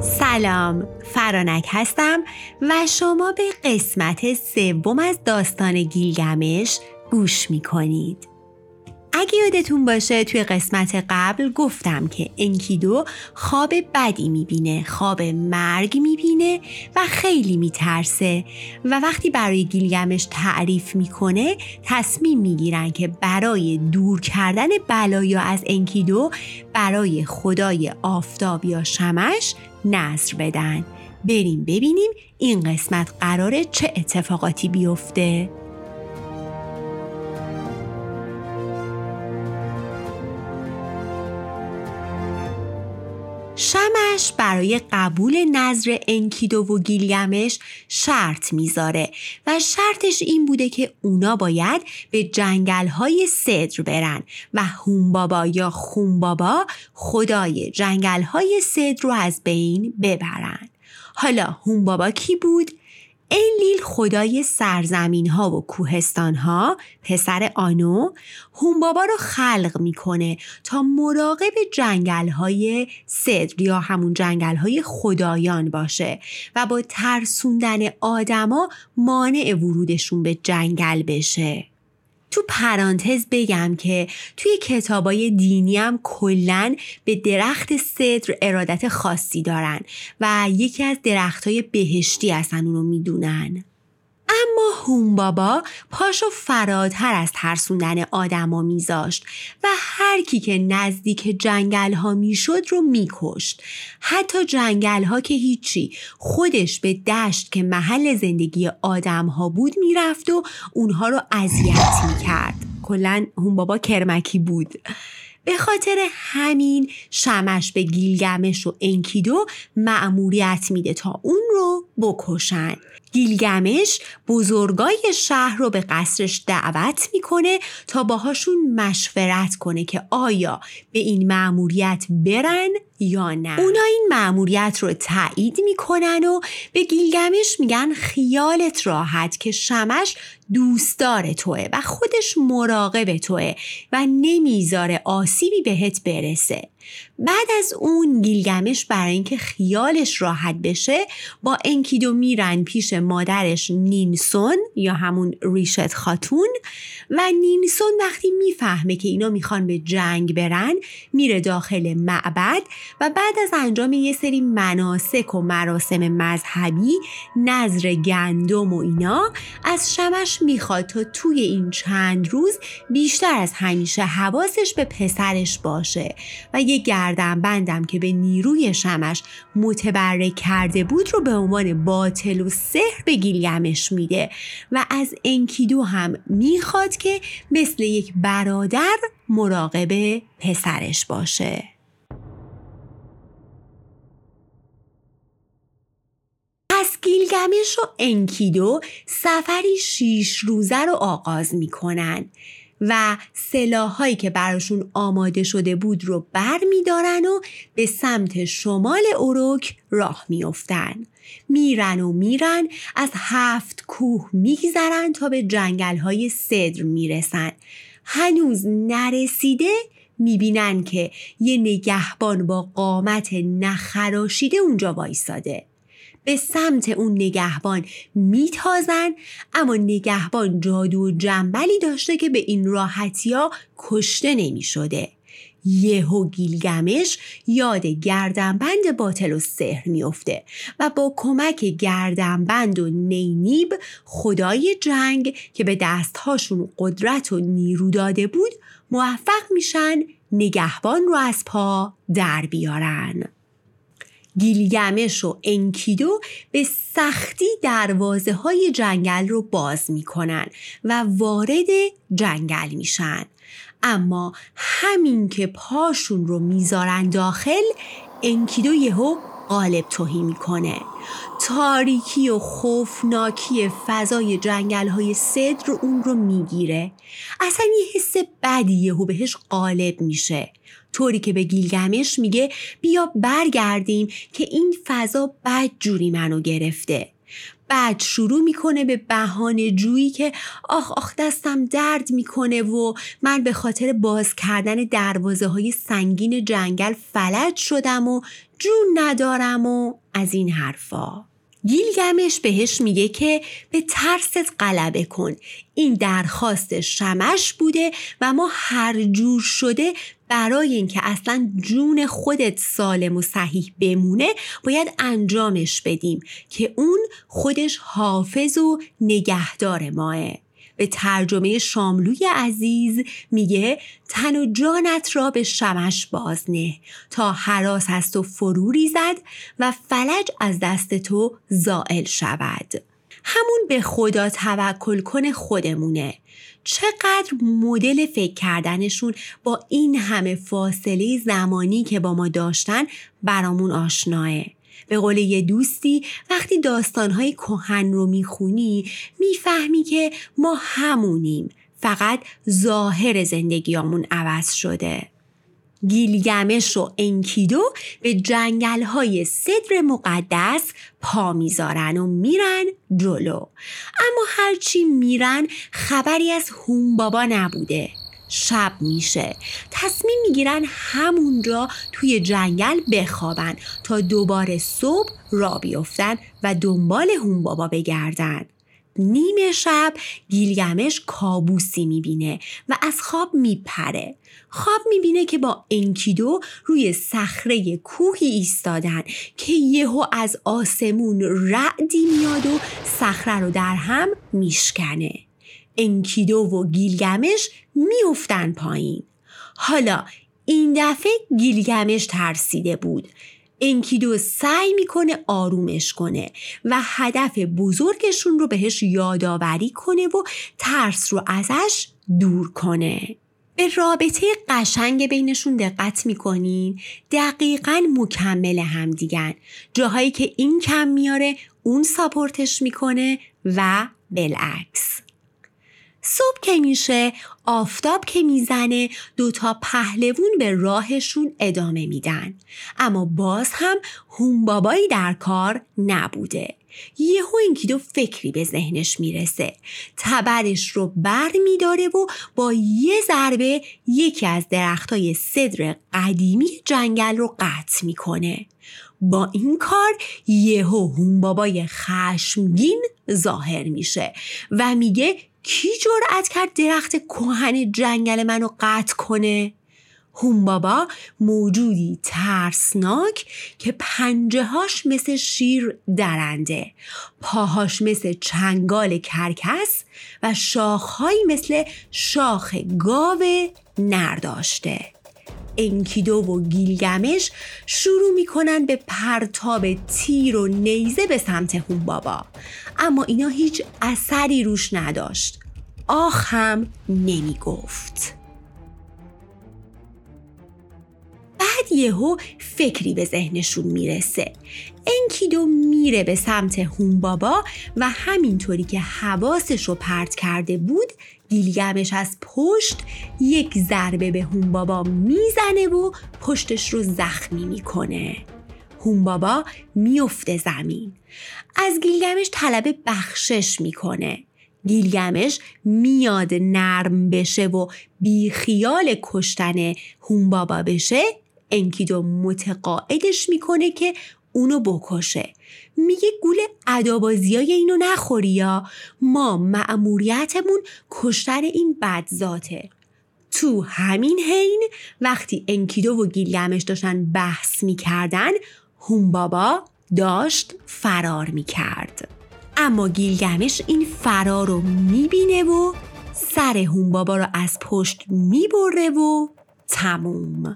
سلام فرانک هستم و شما به قسمت سوم از داستان گیلگمش گوش می کنید. اگه یادتون باشه توی قسمت قبل گفتم که انکیدو خواب بدی می‌بینه خواب مرگ می‌بینه و خیلی میترسه و وقتی برای گیلگمش تعریف می‌کنه تصمیم می‌گیرن که برای دور کردن بلایا از انکیدو برای خدای آفتاب یا شمش نظر بدن. بریم ببینیم این قسمت قراره چه اتفاقاتی بیفته. برای قبول نظر انکیدو و گیلگمش شرط می‌ذاره و شرطش این بوده که اونا باید به جنگل های صدر برن و هومبابا یا خونبابا خدای جنگل های صدر رو از بین ببرن حالا هومبابا کی بود؟ انلیل خدای سرزمین ها و کوهستان ها پسر آنو هومبابا رو خلق می‌کنه تا مراقب جنگل های صدر یا همون جنگل های خدایان باشه و با ترسوندن آدما مانع ورودشون به جنگل بشه. تو پرانتز بگم که توی کتابای دینی هم کلن به درخت صدر ارادت خاصی دارن و یکی از درختهای بهشتی هستن اونو می‌دونن. اما هومبابا پاشو فراتر از ترسوندن آدما میذاشت و هر کی که نزدیک جنگل ها می‌شد رو میکشت. حتی جنگل ها که هیچی خودش به دشت که محل زندگی آدم ها بود می‌رفت و اونها رو اذیت می‌کرد. کلا هومبابا کرمکی بود. به خاطر همین شمش به گیلگمش و انکیدو مأموریت میده تا اون رو بکشن. گیلگمش بزرگای شهر رو به قصرش دعوت می‌کنه تا باهاشون مشورت کنه که آیا به این مأموریت برن یا نه. اونا این مأموریت رو تایید می‌کنن و به گیلگمش میگن خیالت راحت که شمش دوستدار توه و خودش مراقب توه و نمی‌ذاره آسیبی بهت برسه. بعد از اون گیلگمش برای اینکه خیالش راحت بشه با انکیدو میرن پیش مادرش نینسون یا همون ریشت خاتون و نینسون وقتی می‌فهمه که اینا می‌خوان به جنگ برن میره داخل معبد و بعد از انجام یه سری مناسک و مراسم مذهبی نظر گندم و اینا از شمش می‌خواد تا توی این چند روز بیشتر از همیشه حواسش به پسرش باشه. و یه گردن بندم که به نیروی شمش متبرک کرده بود رو به عنوان باطل و سحر به گیلگمش میده و از انکیدو هم می‌خواد که مثل یک برادر مراقب پسرش باشه. پس گیلگمش و انکیدو سفری شیش روزه رو آغاز می‌کنن. و سلاحهایی که براشون آماده شده بود رو بر میدارن و به سمت شمال اروک راه میافتن. میرن و میرن از هفت کوه میگذرن تا به جنگل های صدر می‌رسن. هنوز نرسیده می‌بینن که یه نگهبان با قامت نخراشیده اونجا وایستاده به سمت اون نگهبان میتازن اما نگهبان جادو و جنبلی داشته که به این راحتی ها کشته نمی شده. یهو گیلگمش یاد گردنبند باطل و سحر میافته و با کمک گردنبند و نینیب خدای جنگ که به دستهاشون قدرت و نیرو داده بود موفق میشن نگهبان رو از پا در بیارن. گیلگمش و انکیدو به سختی دروازه های جنگل رو باز می‌کنن و وارد جنگل میشن. اما همین که پاشون رو می‌ذارن داخل انکیدو یهو قالب توهی می‌کنه. تاریکی و خوفناکی فضای جنگل های صدر اون رو می‌گیره. اصلا یه حس بدی یهو بهش قالب میشه. طوری که به گیلگمش میگه بیا برگردیم که این فضا بد جوری منو گرفته. بعد شروع می‌کنه به بهانه جویی که آخ آخ دستم درد می‌کنه و من به خاطر باز کردن دروازه های سنگین جنگل فلج شدم و جون ندارم و از این حرفا. گیلگمش بهش میگه که به ترست غلبه کن. این درخواست شمش بوده و ما هر جور شده برای اینکه اصلا جون خودت سالم و صحیح بمونه باید انجامش بدیم که اون خودش حافظ و نگهدار ماه. به ترجمه شاملوی عزیز میگه تن و جانت را به شمش بازنه. تا حراس از تو فرو ریزد و فلج از دست تو زائل شود. همون به خدا توکل کن خودمونه. چقدر مدل فکر کردنشون با این همه فاصله زمانی که با ما داشتن برامون آشناه. به قول یه دوستی وقتی داستانهای کهن رو می‌خونی می‌فهمی که ما همونیم. فقط ظاهر زندگیامون عوض شده. گیلگمش و انکیدو به جنگل های صدر مقدس پا می‌ذارن و میرن جلو. اما هرچی میرن خبری از هوم بابا نبوده. شب میشه. تصمیم می‌گیرن همونجا توی جنگل بخوابن تا دوباره صبح را بیفتن و دنبال هون بابا بگردن. نیمه شب گیلگمش کابوسی می‌بینه و از خواب میپره. خواب می‌بینه که با انکیدو روی صخره کوهی ایستادن که یهو از آسمون رعدی میاد و صخره رو در هم میشکنه. انکیدو و گیلگمش میافتن پایین. حالا این دفعه گیلگمش ترسیده بود. انکیدو سعی می‌کنه آرومش کنه و هدف بزرگشون رو بهش یادآوری کنه و ترس رو ازش دور کنه. به رابطه قشنگ بینشون دقت می‌کنین دقیقا مکمل هم دیگن جاهایی که این کم میاره اون ساپورتش می‌کنه و بالعکس. صبح که میشه آفتاب که می‌زنه دوتا پهلوون به راهشون ادامه میدن. اما باز هم هومبابایی در کار نبوده. یهو اینکیدو فکری به ذهنش می‌رسه. تبرش رو بر میداره و با یه ضربه یکی از درختای صدر قدیمی جنگل رو قطع می‌کنه. با این کار یهو هومبابای خشمگین ظاهر میشه و میگه کی جرأت کرد درخت کهن جنگل منو قطع کنه؟ هون بابا موجودی ترسناک که پنجه هاش مثل شیر درنده پاهاش مثل چنگال کرکس و شاخهایی مثل شاخ گاو نرداشته انکیدو و گیلگمش شروع می‌کنن به پرتاب تیر و نیزه به سمت هون بابا. اما اینا هیچ اثری روش نداشت. آخ هم نمی بعد یهو فکری به ذهنشون می‌رسه. انکیدو میره به سمت هون بابا و همینطوری که حواسش رو پرت کرده بود گیلگمش از پشت یک ضربه به هون بابا می‌زنه و پشتش رو زخمی می‌کنه. هون بابا میفته زمین. از گیلگمش طلب بخشش می‌کنه. گیلگمش میاد نرم بشه و بیخیال کشتن هون بابا بشه انکیدو متقاعدش می‌کنه که اونو بکشه. میگه گول های اینو نخوری یا؟ ما مأموریتمون کشتن این بدذاته تو همین حین وقتی انکیدو و گیلگمش داشتن بحث می‌کردن هون بابا داشت فرار می‌کرد. اما گیلگمش این فرار رو می‌بینه و سر هون بابا رو از پشت می‌بره و تموم.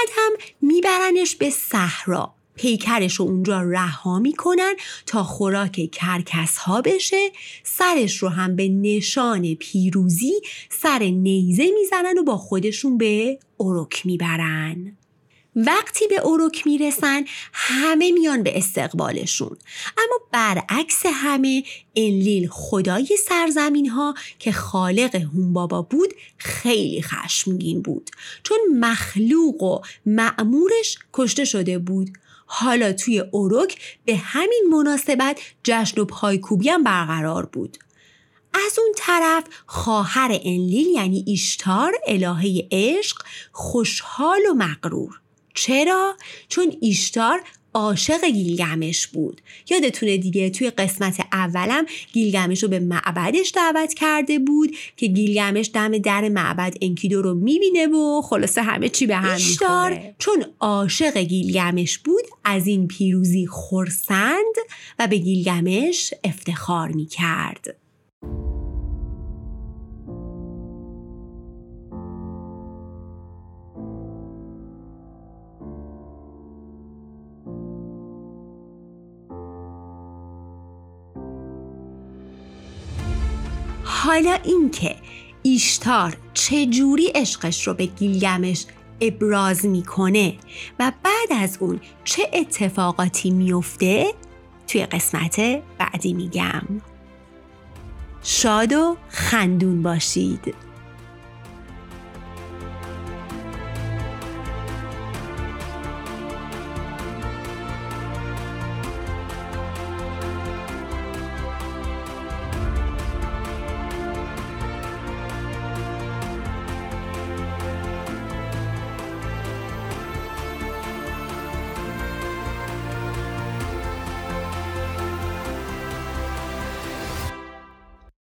بعد هم میبرنش به صحرا. پیکرش رو اونجا رها می‌کنن تا خوراک کرکس ها بشه. سرش رو هم به نشان پیروزی سر نیزه می‌زنن و با خودشون به اروک می‌برن. وقتی به اوروک می‌رسن همه میان به استقبالشون. اما برعکس همه انلیل خدای سرزمین ها که خالق هومبابا بود خیلی خشمگین بود. چون مخلوق و معمورش کشته شده بود. حالا توی اوروک به همین مناسبت جشن و پایکوبی هم برقرار بود. از اون طرف خواهر انلیل یعنی ایشتار الهه عشق خوشحال و مغرور. چرا؟ چون ایشتار عاشق گیلگمش بود. یادتونه دیگه توی قسمت اولم گیلگمش رو به معبدش دعوت کرده بود که گیلگمش دم در معبد انکیدو رو می‌بینه و خلاصه همه چی به هم می‌خوره. چون عاشق گیلگمش بود از این پیروزی خورسند و به گیلگمش افتخار می‌کرد. حالا اینکه ایشتار چجوری عشقش رو به گیلگمش ابراز می‌کنه و بعد از اون چه اتفاقاتی میفته توی قسمت بعدی میگم. شاد و خندون باشید.